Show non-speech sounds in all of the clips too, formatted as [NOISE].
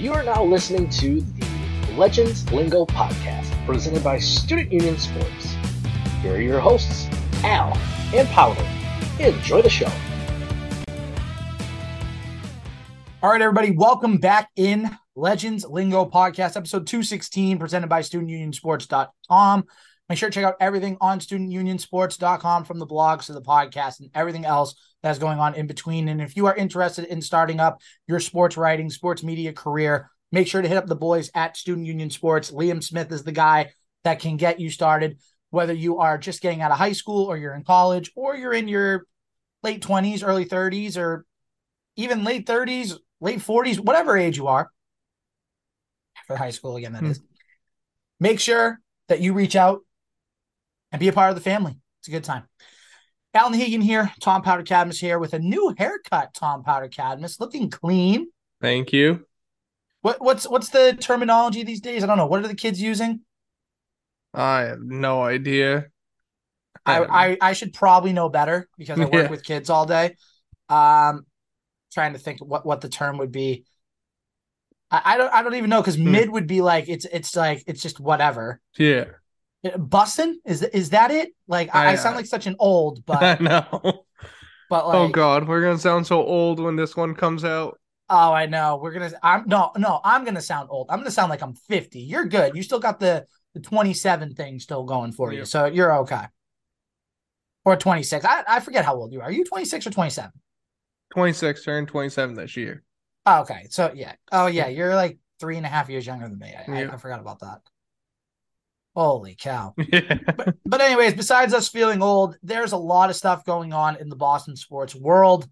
You are now listening to the Legends Lingo podcast presented by Student Union Sports. Here are your hosts, Al and Powder. Enjoy the show. All right, everybody, welcome back in Legends Lingo Podcast, episode 216, presented by StudentUnionSports.com. Make sure to check out everything on StudentUnionSports.com from the blogs to the podcast and everything else that's going on in between. And if you are interested in starting up your sports writing, sports media career, make sure to hit up the boys at Student Union Sports. Liam Smith is the guy that can get you started, whether you are just getting out of high school or you're in college or you're in your late 20s, early 30s, or even late 30s, late 40s, whatever age you are. For high school, again, that Hmm. is. Make sure that you reach out and be a part of the family. It's a good time. Alan Hegan here, Tom Powder Cadmus here with a new haircut, Tom Powder Cadmus, looking clean. Thank you. What what's what's the terminology these days? I don't know. What are the kids using? I have no idea. I, Um, I I should probably know better because I work [LAUGHS] Yeah. with kids all day. Um, trying to think what what the term would be. I, I don't I don't even know because Hmm. mid would be like it's it's like it's just whatever. yeah, Bussin is is that it? Like I, I I- sound like such an old, [LAUGHS] I but know. but oh, like oh God, we're gonna sound so old when this one comes out. Oh, I know. We're gonna. I'm no, no. I'm gonna sound old. I'm gonna sound like I'm 50. You're good. You still got the the 27 thing still going for you, so you're okay. Or 26. I I forget how old you are. Are you 26 or 27? 26 turned 27 this year. Oh, okay. So yeah. Oh yeah. You're like three and a half years younger than me. I, I, I forgot about that. Holy cow. [LAUGHS] But, but anyways, besides us feeling old, there's a lot of stuff going on in the Boston sports world.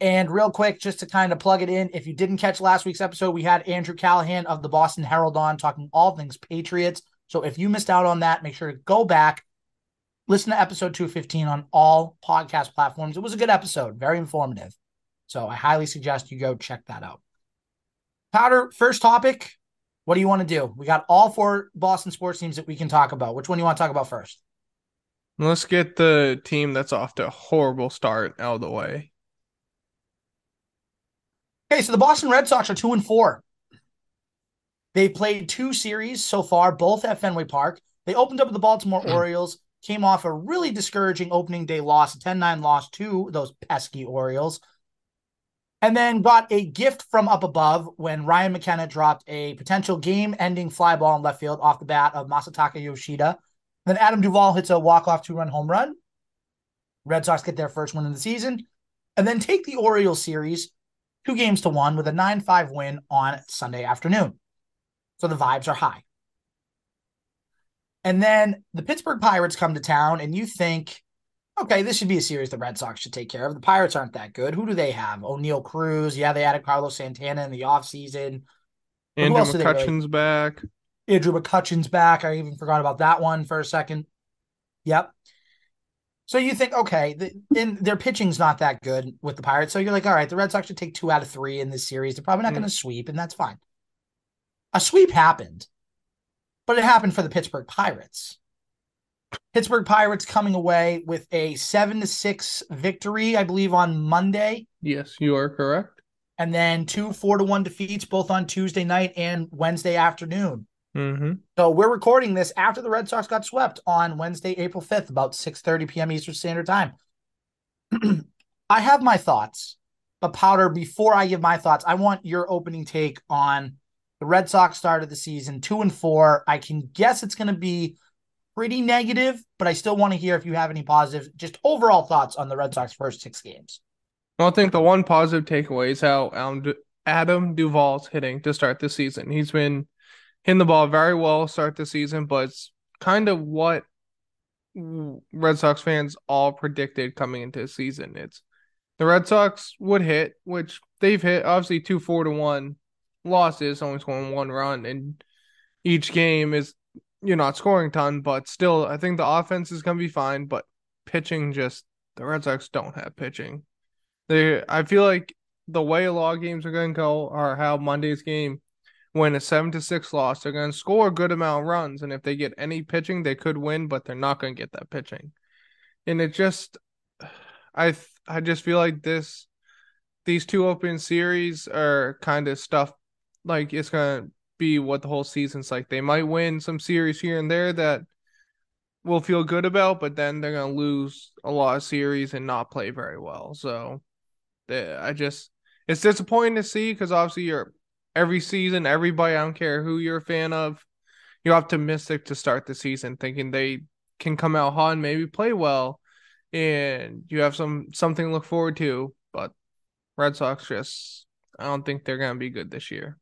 And real quick, just to kind of plug it in, if you didn't catch last week's episode, we had Andrew Callahan of the Boston Herald on talking all things Patriots. So if you missed out on that, make sure to go back, listen to episode 215 on all podcast platforms. It was a good episode, very informative. So I highly suggest you go check that out. Powder, first topic. What do you want to do? We got all four Boston sports teams that we can talk about. Which one do you want to talk about first? Let's get the team that's off to a horrible start out of the way. Okay, so the Boston Red Sox are two and four. They played two series so far, both at Fenway Park. They opened up with the Baltimore Hmm. [CLEARS THROAT] Orioles, came off a really discouraging opening day loss, a 10 9 loss to those pesky Orioles, and then got a gift from up above when Ryan McKenna dropped a potential game ending fly ball in left field off the bat of Masataka Yoshida. Then Adam Duvall hits a walk off two run home run. Red Sox get their first win of the season, and then take the Orioles series two games to one with a 9 5 win on Sunday afternoon. So the vibes are high. And then the Pittsburgh Pirates come to town, and you think, okay, this should be a series the Red Sox should take care of. The Pirates aren't that good. Who do they have? Oneil Cruz. Yeah, they added Carlos Santana in the offseason. Andrew do really- back. Andrew McCutchen's back. I even forgot about that one for a second. Yep. So you think, okay, the, and their pitching's not that good with the Pirates. So you're like, all right, the Red Sox should take two out of three in this series. They're probably not Mm. going to sweep, and that's fine. A sweep happened, but it happened for the Pittsburgh Pirates. Pittsburgh Pirates coming away with a seven to six victory, I believe, on Monday Yes, you are correct. and then two four to one defeats both on Tuesday night and Wednesday afternoon. Mm-hmm. So we're recording this after the Red Sox got swept on Wednesday, April 5th, about 6:30 p.m. Eastern Standard Time. [CLEARS THROAT] I have my thoughts, but Powder, before I give my thoughts, I want your opening take on the Red Sox start of the season, two and four. I can guess it's going to be pretty negative, but I still want to hear if you have any positive, just overall thoughts on the Red Sox first six games. Well, I think the one positive takeaway is how Adam, Du- Duvall's hitting to start the season. He's been hitting the ball very well start the season, but it's kind of what Red Sox fans all predicted coming into the season. It's the Red Sox would hit, which they've hit obviously two four to one losses, only scoring one run, and each game is you're not scoring ton, but still I think the offense is gonna be fine, but pitching just the Red Sox don't have pitching. They I feel like the way a lot of games are gonna go are how Monday's game when a seven to six loss, they're gonna score a good amount of runs, and if they get any pitching, they could win, but they're not gonna get that pitching. And it just I I just feel like this these two open series are kind of stuff like it's gonna be what the whole season's like. They might win some series here and there that we'll feel good about, but then they're gonna lose a lot of series and not play very well. So they, I just it's disappointing to see because obviously you're every season, everybody, I don't care who you're a fan of, you're optimistic to start the season, thinking they can come out hot and maybe play well, and you have some something to look forward to. But Red Sox just, I don't think they're gonna be good this year.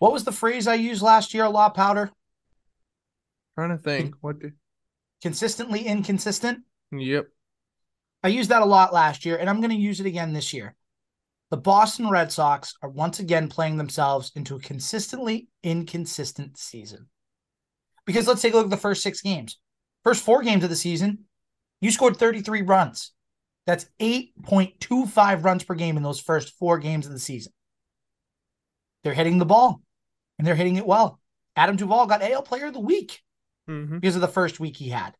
What was the phrase I used last year a lot, Powder? trying to think. What did... Consistently inconsistent? Yep. I used that a lot last year, and I'm going to use it again this year. The Boston Red Sox are once again playing themselves into a consistently inconsistent season. Because let's take a look at the first six games. First four games of the season, you scored 33 runs. That's 8.25 runs per game in those first four games of the season. They're hitting the ball, and they're hitting it well. Adam Duvall got AL Player of the Week mm-hmm. because of the first week he had.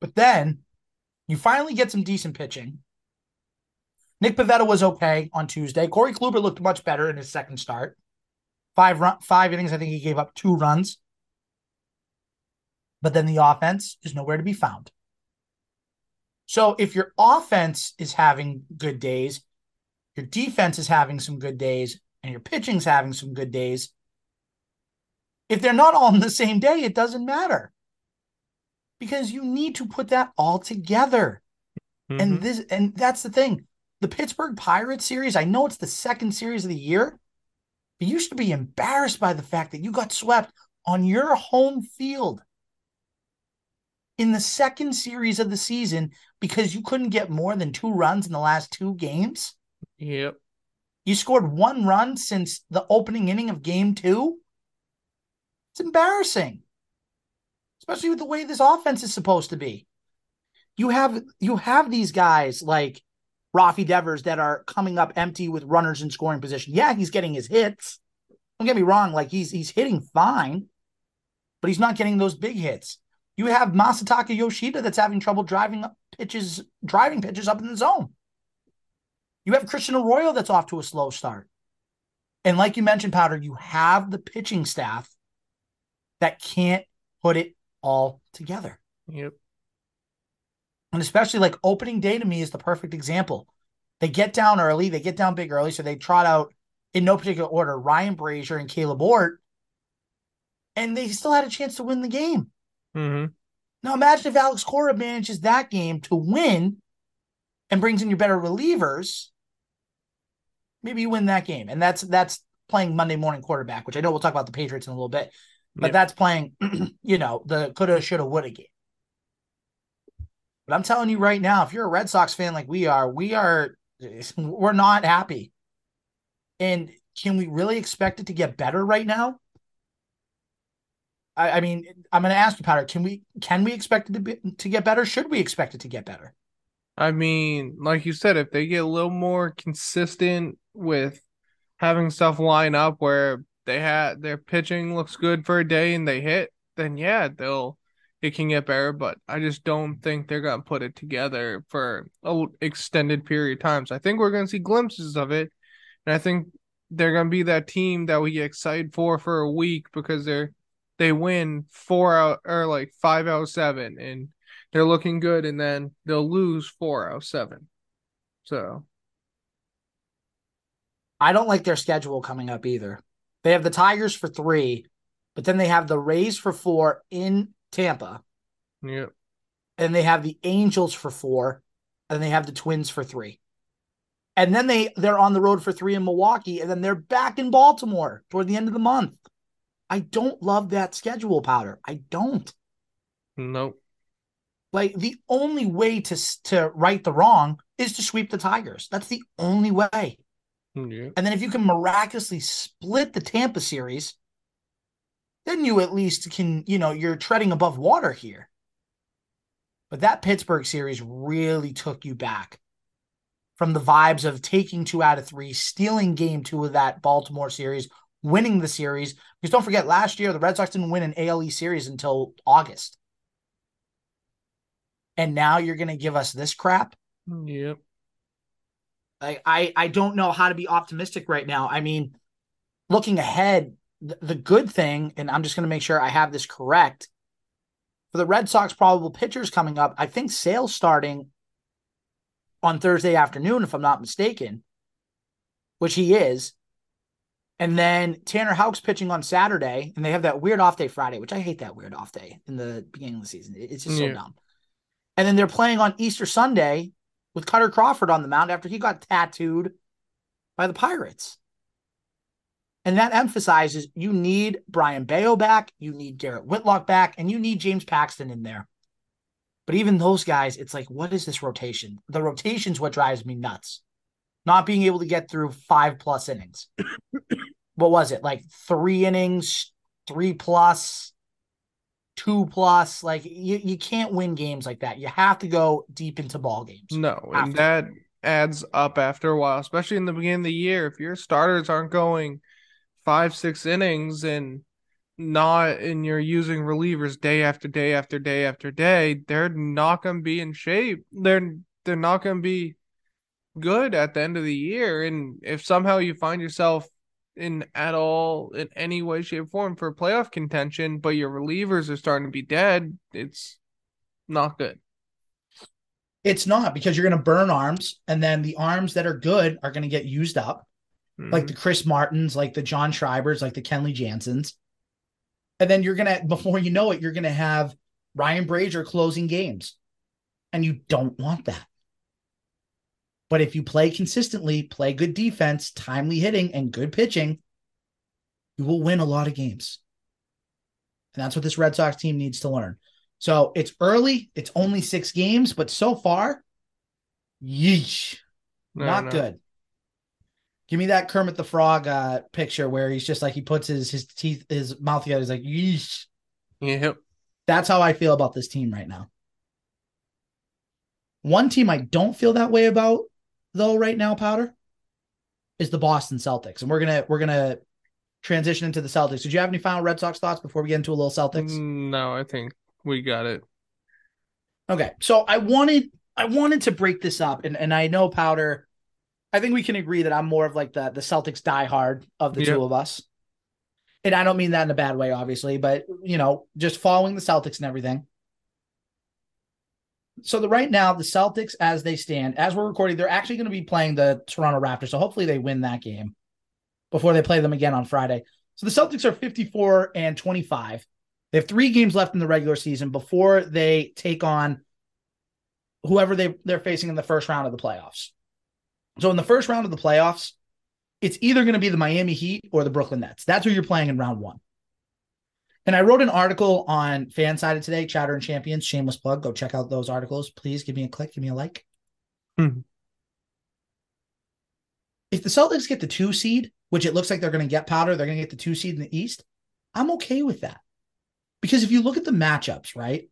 But then you finally get some decent pitching. Nick Pivetta was okay on Tuesday. Corey Kluber looked much better in his second start. Five run, five innings. I think he gave up two runs. But then the offense is nowhere to be found. So if your offense is having good days, your defense is having some good days, and your pitching's having some good days, if they're not all on the same day, it doesn't matter. Because you need to put that all together. Mm-hmm. And this and that's the thing. The Pittsburgh Pirates series, I know it's the second series of the year, but you should be embarrassed by the fact that you got swept on your home field in the second series of the season because you couldn't get more than two runs in the last two games. Yep. You scored one run since the opening inning of game two. It's embarrassing, especially with the way this offense is supposed to be. You have you have these guys like Rafi Devers that are coming up empty with runners in scoring position. Yeah, he's getting his hits. Don't get me wrong, like he's he's hitting fine, but he's not getting those big hits. You have Masataka Yoshida that's having trouble driving pitches, driving pitches up in the zone. You have Christian Arroyo that's off to a slow start. And like you mentioned, Powder, you have the pitching staff that can't put it all together. Yep. And especially like opening day to me is the perfect example. They get down early, they get down big early, so they trot out in no particular order Ryan Brasier and Caleb Ort, and they still had a chance to win the game. Mm-hmm. Now imagine if Alex Cora manages that game to win and brings in your better relievers. Maybe you win that game, and that's that's playing Monday morning quarterback, which I know we'll talk about the Patriots in a little bit, but yep. that's playing, [CLEARS THROAT] you know, the coulda, shoulda, woulda game. But I'm telling you right now, if you're a Red Sox fan like we are, we are [LAUGHS] we're not happy. And can we really expect it to get better right now? I, I mean, I'm going to ask you, Powder. Can we can we expect it to be, to get better? Should we expect it to get better? I mean, like you said, if they get a little more consistent with having stuff line up where they had their pitching looks good for a day and they hit, then yeah, they'll it can get better, but I just don't think they're gonna put it together for a extended period of time. So I think we're gonna see glimpses of it, and I think they're gonna be that team that we get excited for for a week because they're they win four out or like five out seven, and they're looking good, and then they'll lose four out seven. So, I don't like their schedule coming up either. They have the Tigers for three, but then they have the Rays for four in Tampa. Yep. And they have the Angels for four, and they have the Twins for three. And then they they're on the road for three in Milwaukee, and then they're back in Baltimore toward the end of the month. I don't love that schedule, Powder. I don't. Nope. Like the only way to to right the wrong is to sweep the Tigers. That's the only way. Yeah. And then if you can miraculously split the Tampa series, then you at least can, you know, you're treading above water here. But that Pittsburgh series really took you back from the vibes of taking two out of three, stealing game two of that Baltimore series, winning the series. Because don't forget, last year the Red Sox didn't win an ALE series until August. And now you're going to give us this crap? Yep. I, I I don't know how to be optimistic right now. I mean, looking ahead, the, the good thing, and I'm just going to make sure I have this correct. For the Red Sox probable pitchers coming up, I think Sale's starting on Thursday afternoon, if I'm not mistaken, which he is. And then Tanner Houck's pitching on Saturday, and they have that weird off day Friday, which I hate that weird off day in the beginning of the season. It's just Yeah. so dumb. And then they're playing on Easter Sunday with Kutter Crawford on the mound after he got tattooed by the Pirates. And that emphasizes you need Brayan Bello back, you need Garrett Whitlock back, and you need James Paxton in there. But even those guys, it's like, what is this rotation? The rotation's what drives me nuts. Not being able to get through five plus innings. [COUGHS] what was it? Like three innings, three plus, two plus. Like you, you can't win games like that. You have to go deep into ball games. No, and that adds up after a while, especially in the beginning of the year. If your starters aren't going five, six innings and not and you're using relievers day after day after day after day, they're not gonna be in shape. They're they're not gonna be good at the end of the year. And if somehow you find yourself in at all in any way, shape, or form for playoff contention, but your relievers are starting to be dead, it's not good. It's not because you're going to burn arms, and then the arms that are good are going to get used up. like the mm-hmm. Chris Martins, like the John Schreibers, like the Kenley Jansens. And then you're gonna, before you know it, you're gonna have Ryan Brasier closing games. And you don't want that. But if you play consistently, play good defense, timely hitting, and good pitching, you will win a lot of games. And that's what this Red Sox team needs to learn. So it's early, it's only six games, but so far, yeesh, No, not no. good. Give me that Kermit the Frog uh, picture where he's just like he puts his his teeth his mouth together. He's like, Yeesh. Yep. That's how I feel about this team right now. One team I don't feel that way about though right now, Powder, is the Boston Celtics, and we're gonna we're gonna transition into the Celtics. Did you have any final Red Sox thoughts before we get into a little Celtics? Mm, no, I think we got it. Okay, so I wanted I wanted to break this up, and and I know Powder. I think we can agree that I'm more of like the the Celtics diehard of the Yeah. two of us, and I don't mean that in a bad way, obviously, but you know, just following the Celtics and everything. So the right now, the Celtics, as they stand, as we're recording, they're actually going to be playing the Toronto Raptors. So hopefully they win that game before they play them again on Friday. So the Celtics are 54 and 25. They have three games left in the regular season before they take on whoever they, they're facing in the first round of the playoffs. So in the first round of the playoffs, it's either going to be the Miami Heat or the Brooklyn Nets. That's who you're playing in round one. And I wrote an article on fan Fansided today, Chowder and Champions, shameless plug. Go check out those articles. Please give me a click, give me a like. Hmm. If the Celtics get the two seed, which it looks like they're going to get powder, they're going to get the two seed in the East. I'm okay with that. Because if you look at the matchups, right?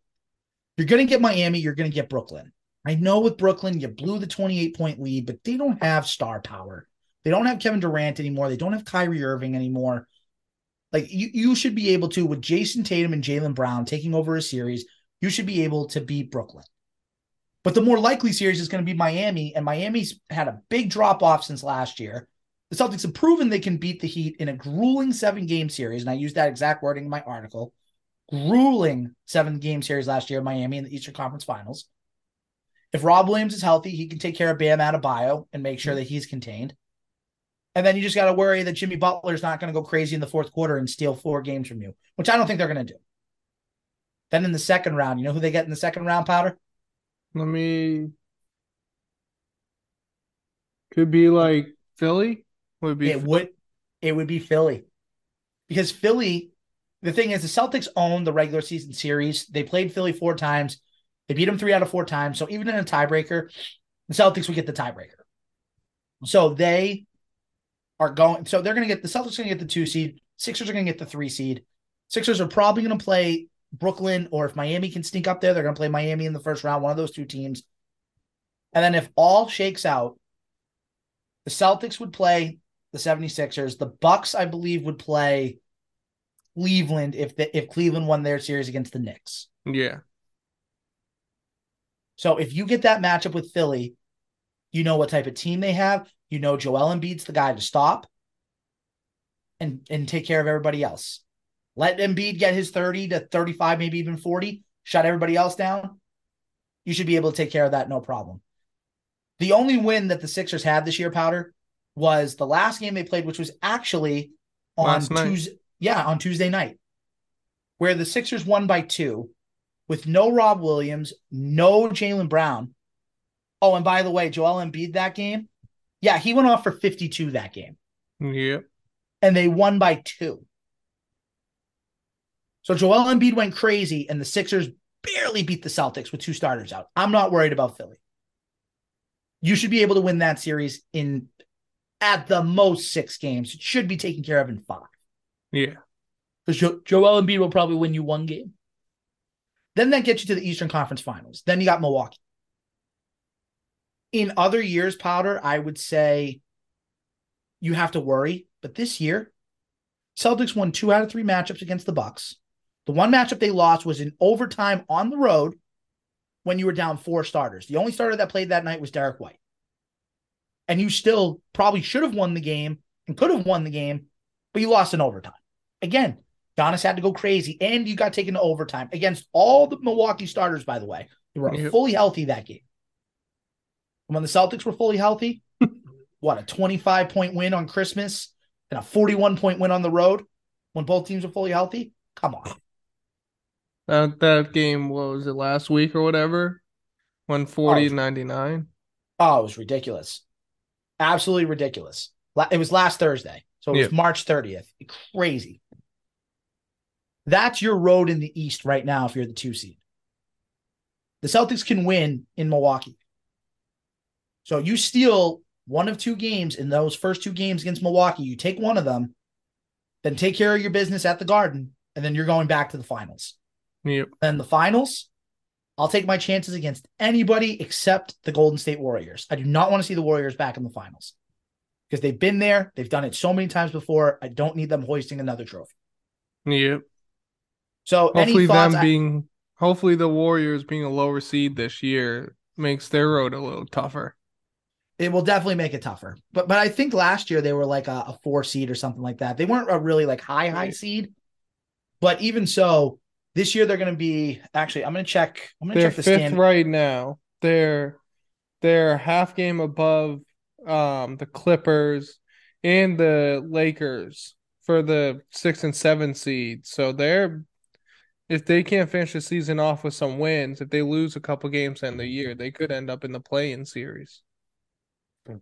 You're going to get Miami, you're going to get Brooklyn. I know with Brooklyn, you blew the 28 point lead, but they don't have star power. They don't have Kevin Durant anymore. They don't have Kyrie Irving anymore. Like you, you should be able to, with Jayson Tatum and Jaylen Brown taking over a series, you should be able to beat Brooklyn. But the more likely series is going to be Miami, and Miami's had a big drop off since last year. The Celtics have proven they can beat the Heat in a grueling seven game series, and I used that exact wording in my article. Grueling seven game series last year, Miami in the Eastern Conference Finals. If Rob Williams is healthy, he can take care of Bam Adebayo and make sure mm-hmm. that he's contained. And then you just got to worry that Jimmy Butler's not going to go crazy in the fourth quarter and steal four games from you, which I don't think they're going to do. Then in the second round, you know who they get in the second round, Powder? Let me. Could be like Philly. Would be It would it would be Philly. Because Philly, the thing is the Celtics own the regular season series. They played Philly four times. They beat them three out of four times. So even in a tiebreaker, the Celtics would get the tiebreaker. So they are going so they're going to get the Celtics are going to get the 2 seed. Sixers are going to get the 3 seed. Sixers are probably going to play Brooklyn or if Miami can sneak up there, they're going to play Miami in the first round, one of those two teams. And then if all shakes out, the Celtics would play the 76ers. The Bucks, I believe, would play Cleveland if the, if Cleveland won their series against the Knicks. yeah. So if you get that matchup with Philly, You know what type of team they have. You know Joel Embiid's the guy to stop and and take care of everybody else. Let Embiid get his 30 to 35, maybe even 40, shut everybody else down. You should be able to take care of that no problem. The only win that the Sixers had this year, Powder, was the last game they played, which was actually on Tuesday. Yeah, on Tuesday night, where the Sixers won by two with no Rob Williams, no Jaylen Brown. Oh, and by the way, Joel Embiid that game, yeah, he went off for 52 that game. Yep. And they won by two. So Joel Embiid went crazy, and the Sixers barely beat the Celtics with two starters out. I'm not worried about Philly. You should be able to win that series in at the most six games. It should be taken care of in five. Yeah. Because jo- Joel Embiid will probably win you one game. Then that gets you to the Eastern Conference Finals. Then you got Milwaukee. In other years, Powder, I would say you have to worry. But this year, Celtics won two out of three matchups against the Bucks. The one matchup they lost was in overtime on the road when you were down four starters. The only starter that played that night was Derrick White. And you still probably should have won the game and could have won the game, but you lost in overtime. Again, Giannis had to go crazy, and you got taken to overtime against all the Milwaukee starters, by the way. They were yep. fully healthy that game. When the Celtics were fully healthy, [LAUGHS] what, a 25 point win on Christmas and a 41 point win on the road when both teams are fully healthy? Come on. That that game what was it last week or whatever? When 40 oh, 99. Oh, it was ridiculous. Absolutely ridiculous. It was last Thursday. So it was March 30th. Crazy. That's your road in the East right now if you're the two seed. The Celtics can win in Milwaukee. So you steal one of two games in those first two games against Milwaukee. You take one of them, then take care of your business at the Garden, and then you're going back to the finals. Yep. Then the finals, I'll take my chances against anybody except the Golden State Warriors. I do not want to see the Warriors back in the finals because they've been there. They've done it so many times before. I don't need them hoisting another trophy. Yep. So hopefully them I, being hopefully the Warriors being a lower seed this year makes their road a little tougher. It will definitely make it tougher. But but I think last year they were like a, a four seed or something like that. They weren't a really like high high seed. But even so, this year they're going to be actually. I'm going to check. I'm going to check the fifth stand. right now. They're they're half game above um the Clippers and the Lakers for the six and seven seed. So they're if they can't finish the season off with some wins, if they lose a couple games in the year, they could end up in the play-in series.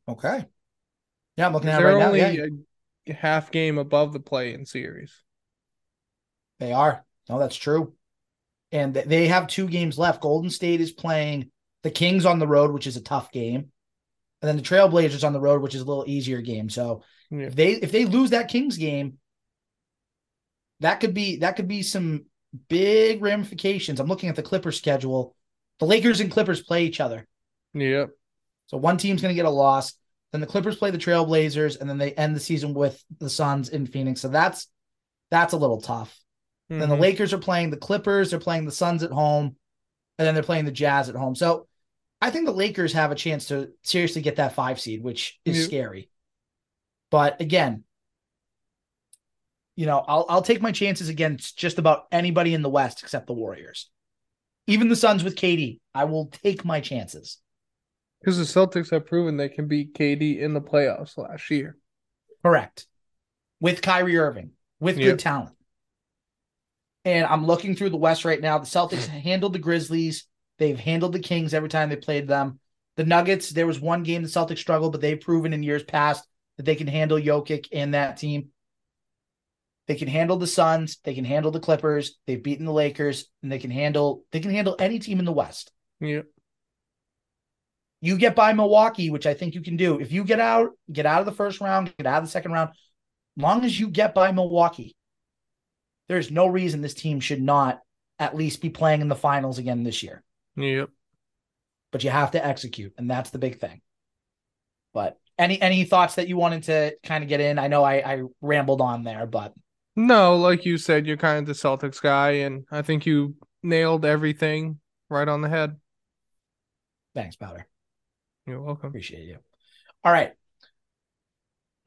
Okay. Yeah, I'm looking at it right now. Yeah. a half game above the play-in series. They are. No, that's true. And they have two games left. Golden State is playing the Kings on the road, which is a tough game. And then the Trailblazers on the road, which is a little easier game. So yeah. if they if they lose that Kings game, that could be that could be some big ramifications. I'm looking at the Clippers schedule. The Lakers and Clippers play each other. Yep. So one team's going to get a loss. Then the Clippers play the Trailblazers, and then they end the season with the Suns in Phoenix. So that's that's a little tough. Mm-hmm. Then the mm-hmm. Lakers are playing the Clippers, they're playing the Suns at home, and then they're playing the Jazz at home. So I think the Lakers have a chance to seriously get that five seed, which is scary. But again, you know, I'll I'll take my chances against just about anybody in the West except the Warriors. Even the Suns with KD, I will take my chances. Because the Celtics have proven they can beat KD in the playoffs last year. Correct. With Kyrie Irving, with yep. good talent. And I'm looking through the West right now. The Celtics [CLEARS THROAT] handled the Grizzlies. They've handled the Kings every time they played them. The Nuggets, there was one game the Celtics struggled, but they've proven in years past that they can handle Jokic and that team. They can handle the Suns. They can handle the Clippers. They've beaten the Lakers, and they can handle they can handle any team in the West. Yeah. You get by Milwaukee, which I think you can do. If you get out, get out of the first round, get out of the second round, long as you get by Milwaukee, there's no reason this team should not at least be playing in the finals again this year. Yep. But you have to execute, and that's the big thing. But any any thoughts that you wanted to kind of get in? I know I, I rambled on there, but no, like you said, you're kind of the Celtics guy, and I think you nailed everything right on the head. Thanks, Powder. You're welcome. Appreciate you. All right.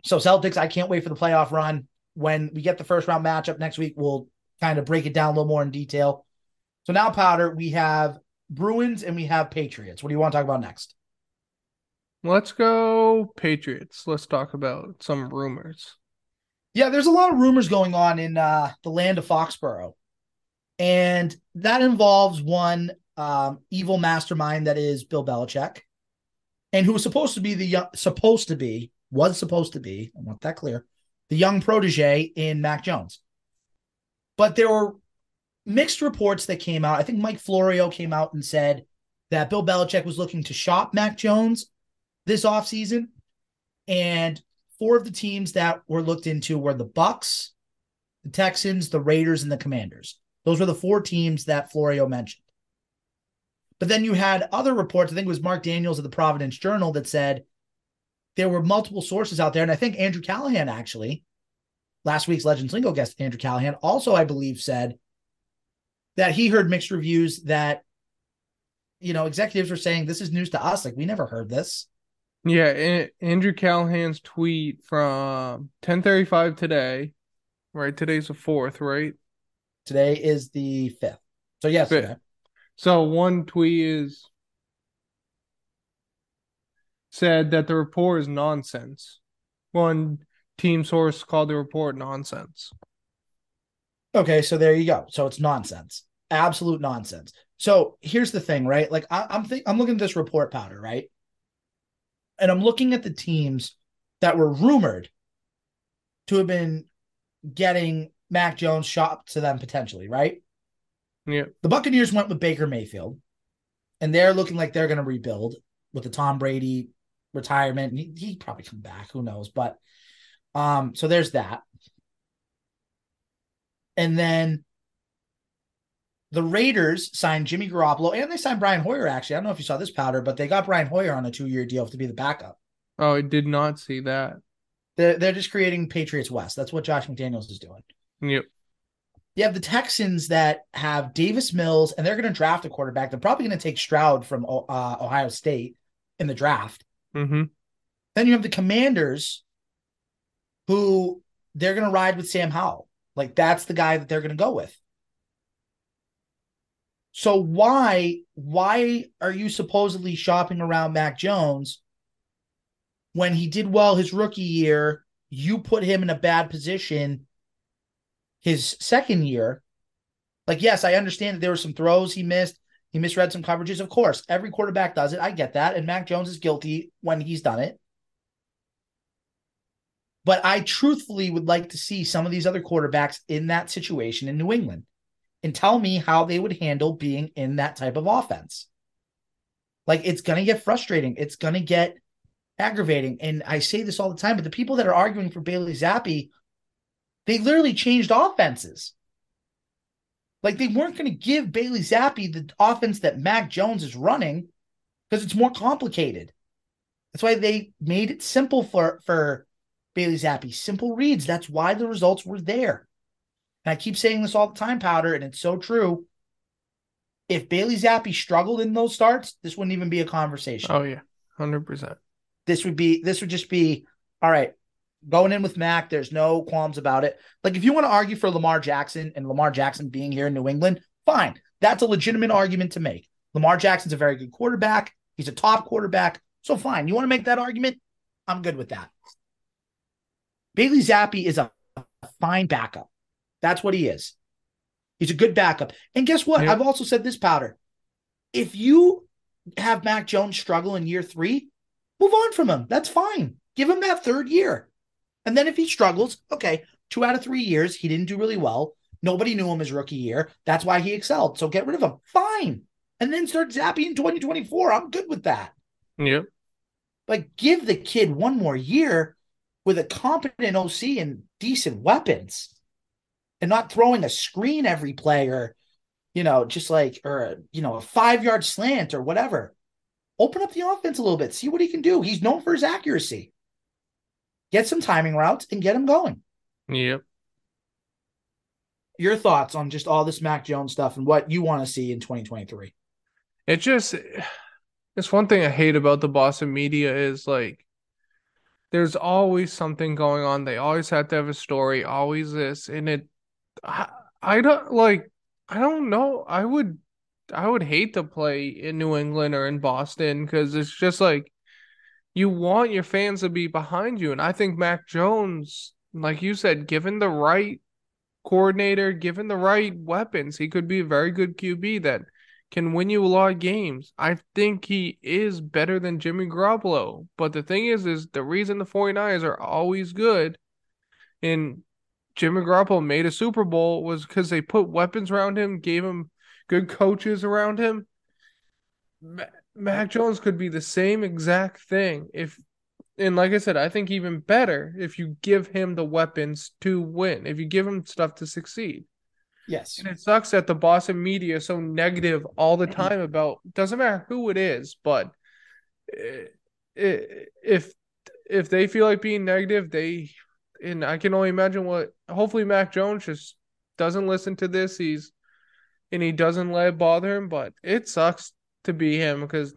So Celtics, I can't wait for the playoff run. When we get the first round matchup next week, we'll kind of break it down a little more in detail. So now, Powder, we have Bruins and we have Patriots. What do you want to talk about next? Let's go Patriots. Let's talk about some rumors. Yeah, there's a lot of rumors going on in uh, the land of Foxborough. And that involves one um, evil mastermind that is Bill Belichick, and who was supposed to be the young, supposed to be was supposed to be. I want that clear. The young protege in Mac Jones, but there were mixed reports that came out. I think Mike Florio came out and said that Bill Belichick was looking to shop Mac Jones this offseason. And four of the teams that were looked into were the Bucks, the Texans, the Raiders, and the Commanders. Those were the four teams that Florio mentioned. But then you had other reports. I think it was Mark Daniels of the Providence Journal that said there were multiple sources out there. And I think Andrew Callahan actually, last week's Legends Lingo guest, Andrew Callahan, also, I believe, said that he heard mixed reviews that, you know, executives were saying this is news to us. Like, we never heard this. Yeah, Andrew Callahan's tweet from 10:35 today, right? Today's the 4th, right? Today is the 5th. So yes, so one tweet is said that the report is nonsense. One team source called the report nonsense. Okay, so there you go. So it's nonsense, absolute nonsense. So here's the thing, right? Like I, am I'm looking at this report powder, right? And I'm looking at the teams that were rumored to have been getting Mac Jones shopped to them potentially, right? Yeah. The Buccaneers went with Baker Mayfield, and they're looking like they're going to rebuild with the Tom Brady retirement. He, he probably come back, who knows? But um, so there's that. And then the Raiders signed Jimmy Garoppolo and they signed Brian Hoyer. Actually, I don't know if you saw this powder, but they got Brian Hoyer on a two-year deal to be the backup. Oh, I did not see that. They're they're just creating Patriots West. That's what Josh McDaniels is doing. Yep. You have the Texans that have Davis Mills, and they're going to draft a quarterback. They're probably going to take Stroud from uh, Ohio State in the draft. Mm-hmm. Then you have the Commanders, who they're going to ride with Sam Howell. Like that's the guy that they're going to go with. So why why are you supposedly shopping around Mac Jones when he did well his rookie year? You put him in a bad position his second year, like, yes, I understand that there were some throws he missed. He misread some coverages. Of course, every quarterback does it. I get that. And Mac Jones is guilty when he's done it. But I truthfully would like to see some of these other quarterbacks in that situation in New England and tell me how they would handle being in that type of offense. Like, it's going to get frustrating. It's going to get aggravating. And I say this all the time, but the people that are arguing for Bailey Zappe they literally changed offenses. Like they weren't going to give Bailey Zappe the offense that Mac Jones is running because it's more complicated. That's why they made it simple for for Bailey Zappe. Simple reads. That's why the results were there. And I keep saying this all the time, Powder, and it's so true. If Bailey Zappe struggled in those starts, this wouldn't even be a conversation. Oh yeah, hundred percent. This would be this would just be all right going in with Mac, there's no qualms about it. Like if you want to argue for Lamar Jackson and Lamar Jackson being here in New England, fine. That's a legitimate argument to make. Lamar Jackson's a very good quarterback. He's a top quarterback. So fine. You want to make that argument? I'm good with that. Bailey Zappe is a fine backup. That's what he is. He's a good backup. And guess what? I've also said this powder. If you have Mac Jones struggle in year three, move on from him. That's fine. Give him that third year. And then if he struggles, okay, two out of three years, he didn't do really well. Nobody knew him his rookie year. That's why he excelled. So get rid of him. Fine. And then start Zappe in 2024. I'm good with that. Yeah. Like give the kid one more year with a competent OC and decent weapons and not throwing a screen every play or, you know, just like, or, you know, a five yard slant or whatever. Open up the offense a little bit. See what he can do. He's known for his accuracy get some timing routes and get him going. Yep. Your thoughts on just all this Mac Jones stuff and what you want to see in 2023? It just It's one thing I hate about the Boston media is like there's always something going on. They always have to have a story, always this, and it I, I don't like I don't know. I would I would hate to play in New England or in Boston because it's just like you want your fans to be behind you. And I think Mac Jones, like you said, given the right coordinator, given the right weapons, he could be a very good QB that can win you a lot of games. I think he is better than Jimmy Garoppolo. But the thing is, is the reason the 49ers are always good and Jimmy Garoppolo made a Super Bowl was because they put weapons around him, gave him good coaches around him. Mac Jones could be the same exact thing if and like I said, I think even better if you give him the weapons to win, if you give him stuff to succeed. Yes. And it sucks that the Boston media is so negative all the mm-hmm. time about doesn't matter who it is, but eh, eh, if if they feel like being negative, they and I can only imagine what hopefully Mac Jones just doesn't listen to this. He's and he doesn't let it bother him, but it sucks to be him because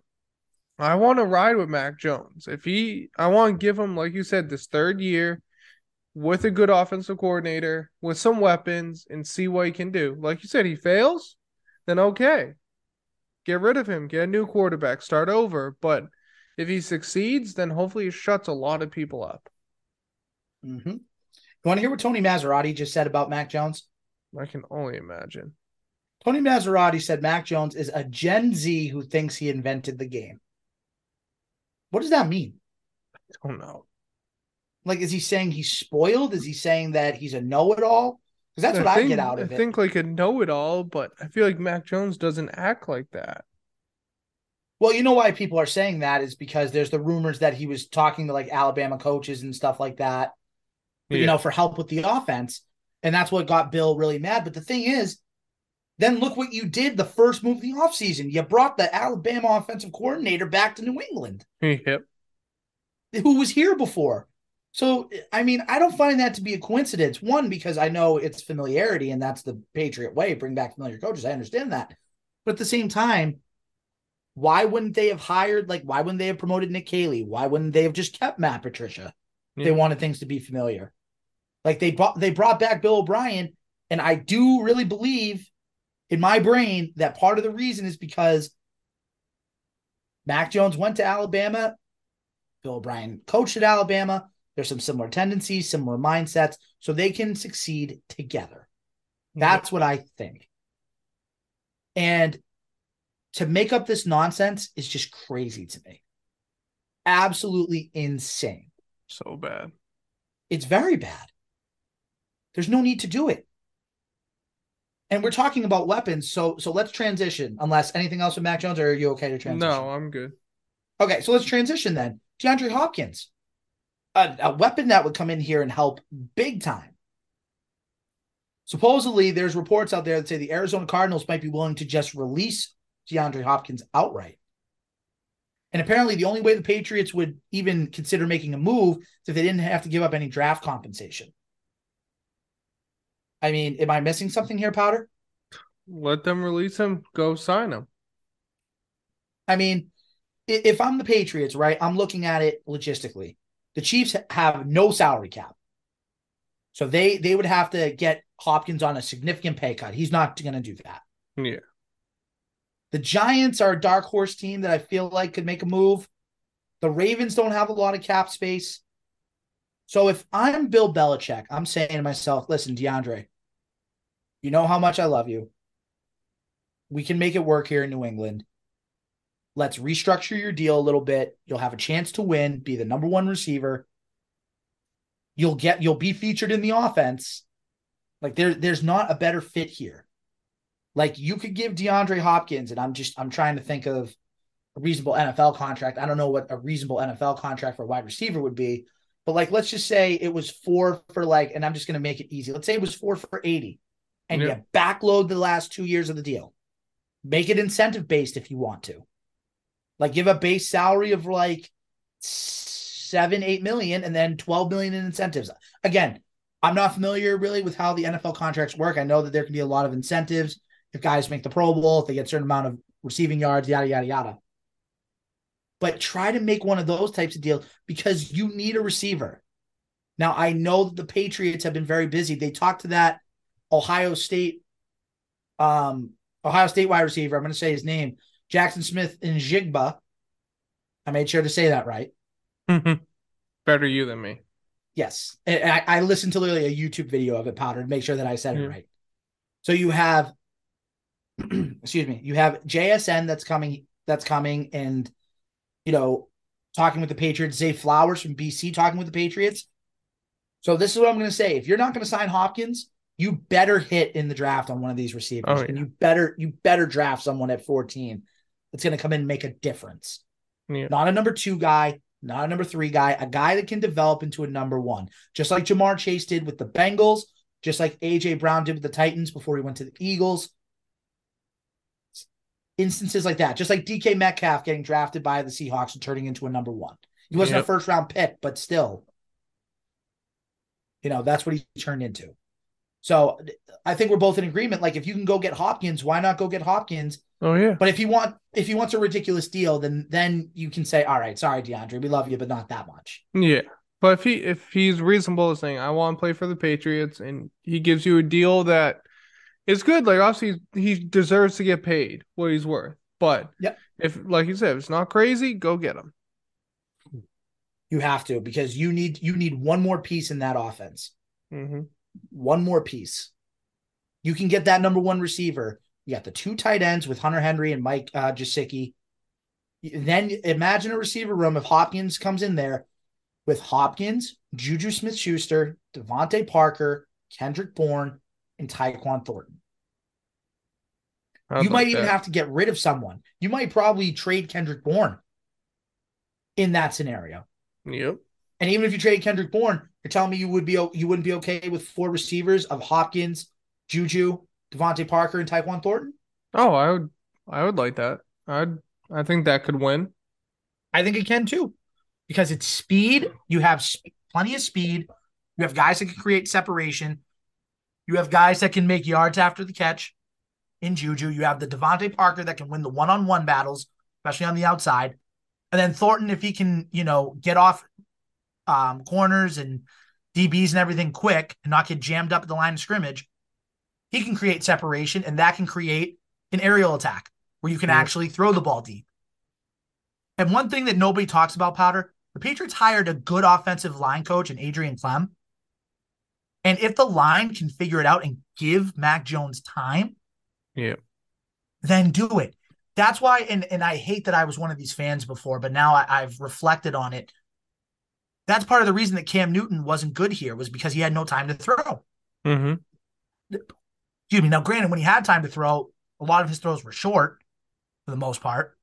I want to ride with Mac Jones. If he, I want to give him, like you said, this third year with a good offensive coordinator, with some weapons, and see what he can do. Like you said, he fails, then okay, get rid of him, get a new quarterback, start over. But if he succeeds, then hopefully he shuts a lot of people up. Mm-hmm. You want to hear what Tony Massarotti just said about Mac Jones? I can only imagine. Tony Massarotti said Mac Jones is a Gen Z who thinks he invented the game. What does that mean? I don't know. Like, is he saying he's spoiled? Is he saying that he's a know-it-all? Because that's I what think, I get out of it. I think like a know-it-all, but I feel like Mac Jones doesn't act like that. Well, you know why people are saying that is because there's the rumors that he was talking to like Alabama coaches and stuff like that, yeah. you know, for help with the offense. And that's what got Bill really mad. But the thing is, then look what you did the first move of the offseason. You brought the Alabama offensive coordinator back to New England. Yep. Who was here before. So, I mean, I don't find that to be a coincidence. One, because I know it's familiarity and that's the Patriot way, bring back familiar coaches. I understand that. But at the same time, why wouldn't they have hired, like, why wouldn't they have promoted Nick Caley? Why wouldn't they have just kept Matt Patricia? Yeah. They wanted things to be familiar. Like they brought they brought back Bill O'Brien, and I do really believe in my brain that part of the reason is because Mac Jones went to Alabama, Bill O'Brien coached at Alabama. There's some similar tendencies, similar mindsets, so they can succeed together. That's mm-hmm. what I think. And to make up this nonsense is just crazy to me. Absolutely insane. So bad. It's very bad. There's no need to do it and we're talking about weapons, so so let's transition. Unless anything else with Mac Jones, or are you okay to transition? No, I'm good. Okay, so let's transition then. DeAndre Hopkins, a, a weapon that would come in here and help big time. Supposedly, there's reports out there that say the Arizona Cardinals might be willing to just release DeAndre Hopkins outright. And apparently, the only way the Patriots would even consider making a move is if they didn't have to give up any draft compensation. I mean, am I missing something here, Powder? Let them release him. Go sign him. I mean, if I'm the Patriots, right, I'm looking at it logistically. The Chiefs have no salary cap. So they they would have to get Hopkins on a significant pay cut. He's not going to do that. Yeah. The Giants are a dark horse team that I feel like could make a move. The Ravens don't have a lot of cap space. So if I'm Bill Belichick, I'm saying to myself, listen, DeAndre, you know how much I love you. We can make it work here in New England. Let's restructure your deal a little bit. You'll have a chance to win, be the number one receiver. You'll get you'll be featured in the offense. Like there, there's not a better fit here. Like you could give DeAndre Hopkins, and I'm just I'm trying to think of a reasonable NFL contract. I don't know what a reasonable NFL contract for a wide receiver would be, but like let's just say it was four for like, and I'm just gonna make it easy. Let's say it was four for 80 and yeah. you backload the last two years of the deal. Make it incentive based if you want to. Like give a base salary of like seven, eight million, and then 12 million in incentives. Again, I'm not familiar really with how the NFL contracts work. I know that there can be a lot of incentives if guys make the Pro Bowl, if they get a certain amount of receiving yards, yada, yada, yada. but try to make one of those types of deals because you need a receiver. Now, I know that the Patriots have been very busy. They talked to that Ohio State, um, Ohio State wide receiver. I'm going to say his name, Jackson Smith-Njigba. I made sure to say that right. Better you than me. Yes. And I, I listened to literally a YouTube video of it, Powder, to make sure that I said it right. So you have, [CLEARS THROAT] excuse me, you have JSN that's coming, that's coming, and you know, talking with the Patriots. Zay Flowers from BC talking with the Patriots. So this is what I'm going to say: if you're not going to sign Hopkins, you better hit in the draft on one of these receivers, oh, yeah. and you better you better draft someone at 14 that's going to come in and make a difference. Yeah. Not a number two guy, not a number three guy, a guy that can develop into a number one, just like Ja'Marr Chase did with the Bengals, just like AJ Brown did with the Titans before he went to the Eagles. Instances like that, just like DK Metcalf getting drafted by the Seahawks and turning into a number one. He wasn't yep. a first round pick, but still, you know, that's what he turned into. So I think we're both in agreement. Like if you can go get Hopkins, why not go get Hopkins? Oh yeah. But if you want if he wants a ridiculous deal, then then you can say, all right, sorry, DeAndre, we love you, but not that much. Yeah. But if he if he's reasonable saying I want to play for the Patriots and he gives you a deal that is good, like obviously he deserves to get paid what he's worth. But yeah, if like you said, if it's not crazy, go get him. You have to because you need you need one more piece in that offense. Mm-hmm. One more piece. You can get that number one receiver. You got the two tight ends with Hunter Henry and Mike uh, Gesicki. Then imagine a receiver room if Hopkins comes in there with Hopkins, Juju Smith Schuster, DeVante Parker, Kendrick Bourne, and Tyquan Thornton. you might even have to get rid of someone. You might probably trade Kendrick Bourne in that scenario. Yep. And even if you trade Kendrick Bourne, you're telling me you would be you wouldn't be okay with four receivers of Hopkins, Juju, DeVante Parker, and Tyquan Thornton? Oh, I would I would like that. I'd I think that could win. I think it can too, because it's speed. You have sp- plenty of speed. You have guys that can create separation. You have guys that can make yards after the catch. In Juju, you have the DeVante Parker that can win the one-on-one battles, especially on the outside. And then Thornton, if he can, you know, get off um, corners and DBs and everything quick and not get jammed up at the line of scrimmage, he can create separation and that can create an aerial attack where you can actually throw the ball deep. And one thing that nobody talks about, Powder, the Patriots hired a good offensive line coach in Adrian Klemm. And if the line can figure it out and give Mac Jones time, yeah, then do it. That's why, and and I hate that I was one of these fans before, but now I, I've reflected on it that's part of the reason that Cam Newton wasn't good here was because he had no time to throw. Mm-hmm. Excuse me. Now, granted, when he had time to throw, a lot of his throws were short for the most part,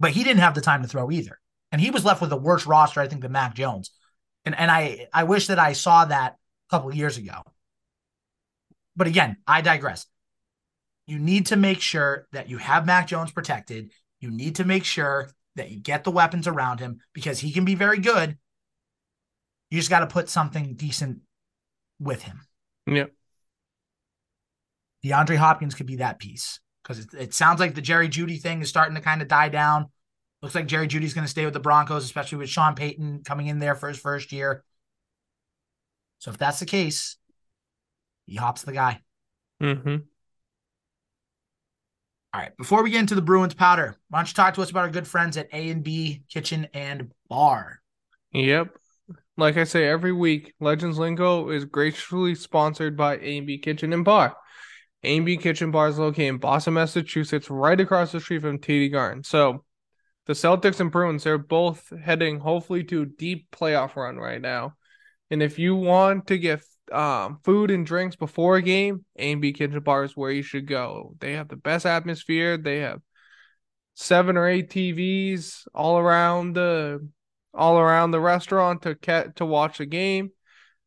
but he didn't have the time to throw either, and he was left with a worse roster, I think, than Mac Jones. And and I I wish that I saw that a couple years ago. But again, I digress. You need to make sure that you have Mac Jones protected. You need to make sure that you get the weapons around him because he can be very good. You just got to put something decent with him. Yeah. DeAndre Hopkins could be that piece because it, it, sounds like the Jerry Jeudy thing is starting to kind of die down. Looks like Jerry Jeudy's going to stay with the Broncos, especially with Sean Payton coming in there for his first year. So if that's the case, he hops the guy. Mm-hmm. All right. Before we get into the Bruins powder, why don't you talk to us about our good friends at A and B Kitchen and Bar? Yep. Like I say every week, Legends Lingo is graciously sponsored by A and B Kitchen and Bar. A and B Kitchen Bar is located in Boston, Massachusetts, right across the street from TD Garden. So the Celtics and Bruins, they're both heading hopefully to a deep playoff run right now. And if you want to get um, food and drinks before a game, A&B Kitchen Bar is where you should go. They have the best atmosphere. They have seven or eight TVs all around the all around the restaurant to cat to watch the game.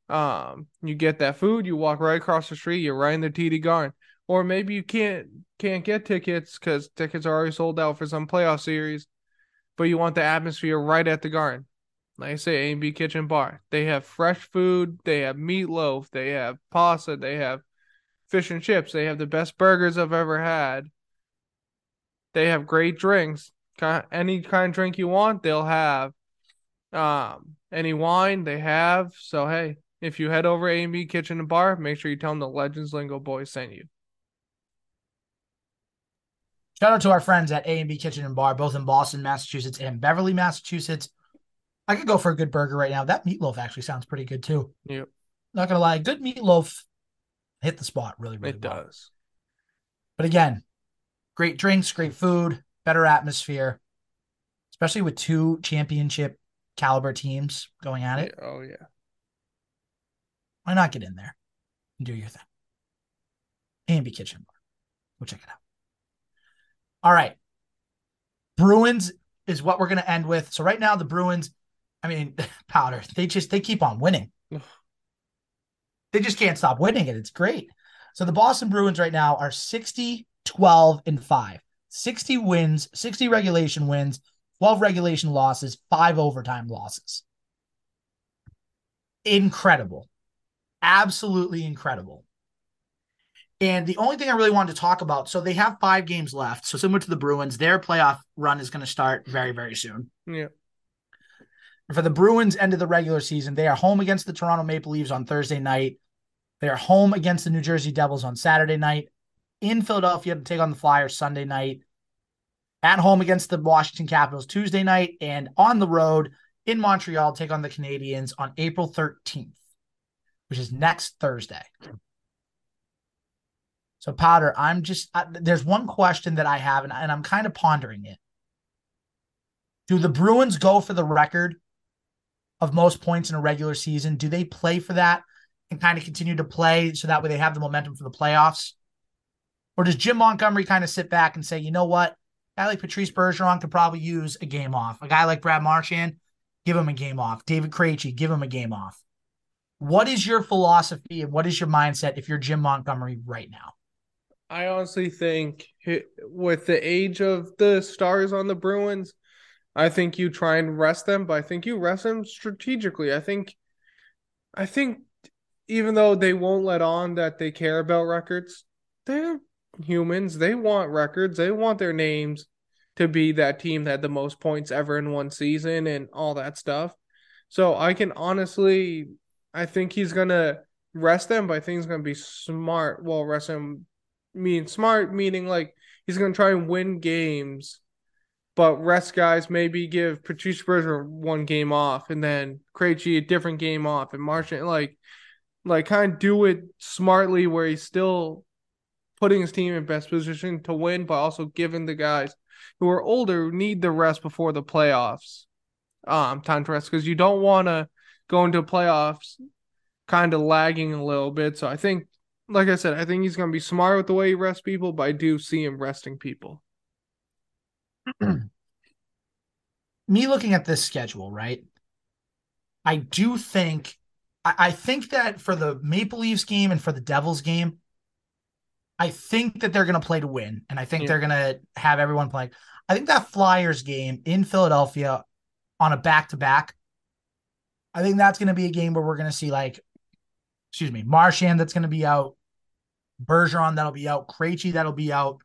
Um, you get that food, you walk right across the street, you're right in the TD Garden. Or maybe you can't can't get tickets because tickets are already sold out for some playoff series, but you want the atmosphere right at the Garden like I say, A&B Kitchen Bar. They have fresh food. They have meatloaf. They have pasta. They have fish and chips. They have the best burgers I've ever had. They have great drinks. any kind of drink you want, they'll have. Um, any wine they have. So hey, if you head over A and B Kitchen and Bar, make sure you tell them the Legends Lingo Boys sent you. Shout out to our friends at A and B Kitchen and Bar, both in Boston, Massachusetts, and Beverly, Massachusetts. I could go for a good burger right now. That meatloaf actually sounds pretty good too. Yep. Not gonna lie, good meatloaf hit the spot really, really It well. does. But again, great drinks, great food, better atmosphere, especially with two championship caliber teams going at it. Oh yeah. Why not get in there and do your thing? A&B Kitchen Bar. Go check it out. All right. Bruins is what we're going to end with. So right now the Bruins, I mean, [LAUGHS] powder, they just they keep on winning. They just can't stop winning it. It's great. So the Boston Bruins right now are 60, 12, and 5. 60 wins, 60 regulation wins, 12 regulation losses, 5 overtime losses. Incredible. Absolutely incredible. And the only thing I really wanted to talk about, so they have five games left. So similar to the Bruins, their playoff run is going to start very, very soon. Yeah. For the Bruins end of the regular season, they are home against the Toronto Maple Leafs on Thursday night. They are home against the New Jersey Devils on Saturday night. In Philadelphia to take on the Flyers Sunday night. At home against the Washington Capitals Tuesday night. And on the road in Montreal, take on the Canadiens on April 13th, which is next Thursday. So, Powder, I'm just, I, there's one question that I have, and, and I'm kind of pondering it. Do the Bruins go for the record of most points in a regular season? Do they play for that and kind of continue to play so that way they have the momentum for the playoffs? Or does Jim Montgomery kind of sit back and say, you know what? A guy like Patrice Bergeron could probably use a game off. A guy like Brad Marchand, give him a game off. David Krejci, give him a game off. What is your philosophy and what is your mindset if you're Jim Montgomery right now? I honestly think with the age of the stars on the Bruins, I think you try and rest them, but I think you rest them strategically. I think, I think, even though they won't let on that they care about records, they're humans. They want records. They want their names to be that team that had the most points ever in one season and all that stuff. So I can honestly, I think he's gonna rest them, but I think he's gonna be smart. Well, rest them mean smart meaning like he's gonna try and win games, but rest guys. Maybe give Patrice Bergeron one game off, and then Krejci a different game off, and Marchand like, like kind of do it smartly where he's still putting his team in best position to win, but also giving the guys who are older who need the rest before the playoffs. Um, time to rest because you don't want to go into playoffs kind of lagging a little bit. So I think like I said, I think he's going to be smart with the way he rests people, but I do see him resting people. [CLEARS THROAT] Me looking at this schedule, right? I do think, I, I think that for the Maple Leafs game and for the Devils game, I think that they're going to play to win, and I think Yeah. they're going to have everyone playing. I think that Flyers game in Philadelphia on a back to back, I think that's going to be a game where we're going to see like, excuse me, Marchand that's going to be out, Bergeron that'll be out, Krejci that'll be out,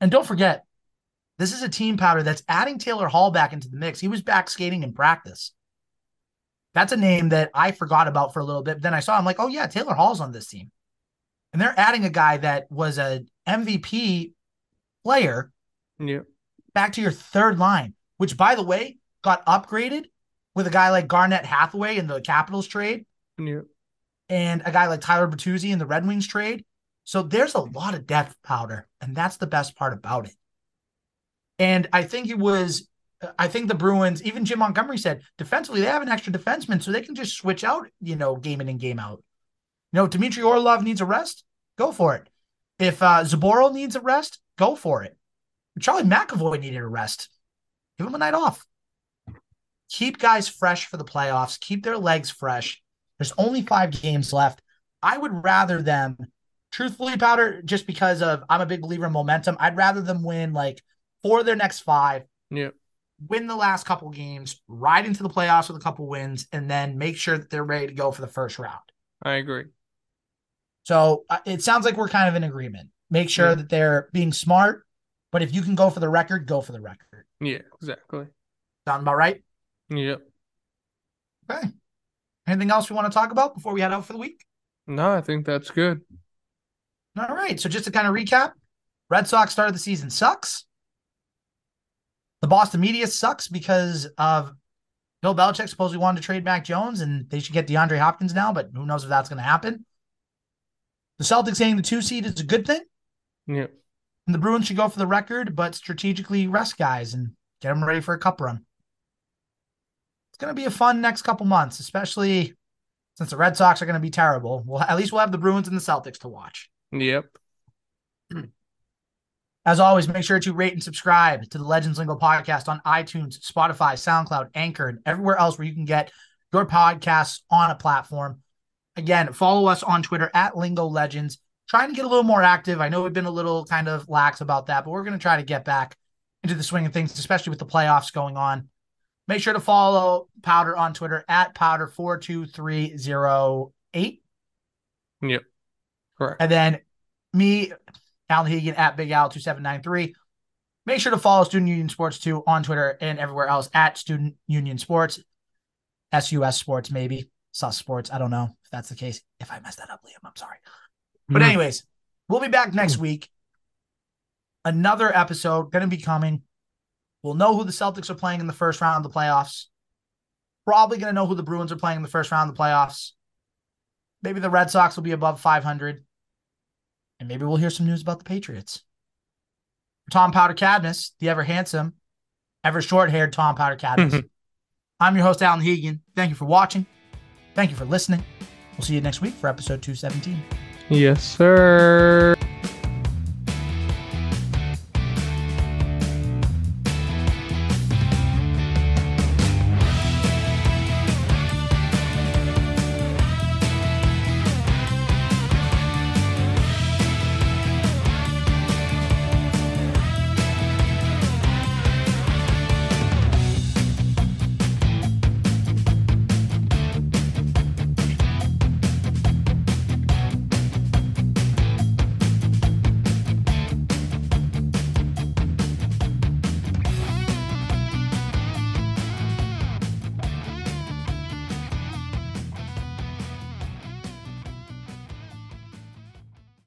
and don't forget, this is a team powder that's adding Taylor Hall back into the mix. He was back skating in practice. That's a name that I forgot about for a little bit. Then I saw, I'm like, oh yeah, Taylor Hall's on this team. And they're adding a guy that was a MVP player Yeah. back to your third line, which by the way, got upgraded with a guy like Garnet Hathaway in the Capitals trade Yeah. and a guy like Tyler Bertuzzi in the Red Wings trade. So there's a lot of depth powder, and that's the best part about it. And I think it was, I think the Bruins, even Jim Montgomery said defensively, they have an extra defenseman, so they can just switch out, you know, game in and game out. You know, Dmitry Orlov needs a rest, go for it. If uh needs a rest, go for it. Charlie McAvoy needed a rest. Give him a night off. Keep guys fresh for the playoffs. Keep their legs fresh. There's only five games left. I would rather them, truthfully, Powder, just because of I'm a big believer in momentum. I'd rather them win like four of their next five, Yeah. win the last couple games, ride into the playoffs with a couple wins, and then make sure that they're ready to go for the first round. I agree. So uh, it sounds like we're kind of in agreement. Make sure Yeah. that they're being smart, But if you can go for the record, go for the record. Yeah, exactly. Sound about right? Yep. Okay. Anything else we want to talk about before we head out for the week? No, I think that's good. All right. So just to kind of recap, Red Sox start of the season sucks. The Boston media sucks because of Bill Belichick supposedly wanted to trade Mac Jones and they should get DeAndre Hopkins now, but who knows if that's going to happen. The Celtics saying the two seed is a good thing. Yeah. And the Bruins should go for the record, but strategically rest guys and get them ready for a cup run. It's going to be a fun next couple months, especially since the Red Sox are going to be terrible. Well, at least we'll have the Bruins and the Celtics to watch. Yep. [CLEARS THROAT] As always, make sure to rate and subscribe to the Legends Lingo podcast on iTunes, Spotify, SoundCloud, Anchor, and everywhere else where you can get your podcasts on a platform. Again, follow us on Twitter at Lingo Legends. Trying to get a little more active. I know we've been a little kind of lax about that, but we're going to try to get back into the swing of things, especially with the playoffs going on. Make sure to follow Powder on Twitter at Powder42308. Yep. Correct. And then me, Alan Hegan at Big Al 2793. Make sure to follow Student Union Sports 2 on Twitter and everywhere else at Student Union Sports. SUS Sports, maybe. Sus Sports. I don't know if that's the case. If I messed that up, Liam, I'm sorry. But, Mhm. anyways, we'll be back next week. Another episode going to be coming. We'll know who the Celtics are playing in the first round of the playoffs. Probably going to know who the Bruins are playing in the first round of the playoffs. Maybe the Red Sox will be above 500. And maybe we'll hear some news about the Patriots. Tom Powder Cadmus, the ever handsome, ever short haired Tom Powder Cadmus. Mm-hmm. I'm your host, Alan Hegan. Thank you for watching. Thank you for listening. We'll see you next week for episode 217. Yes, sir.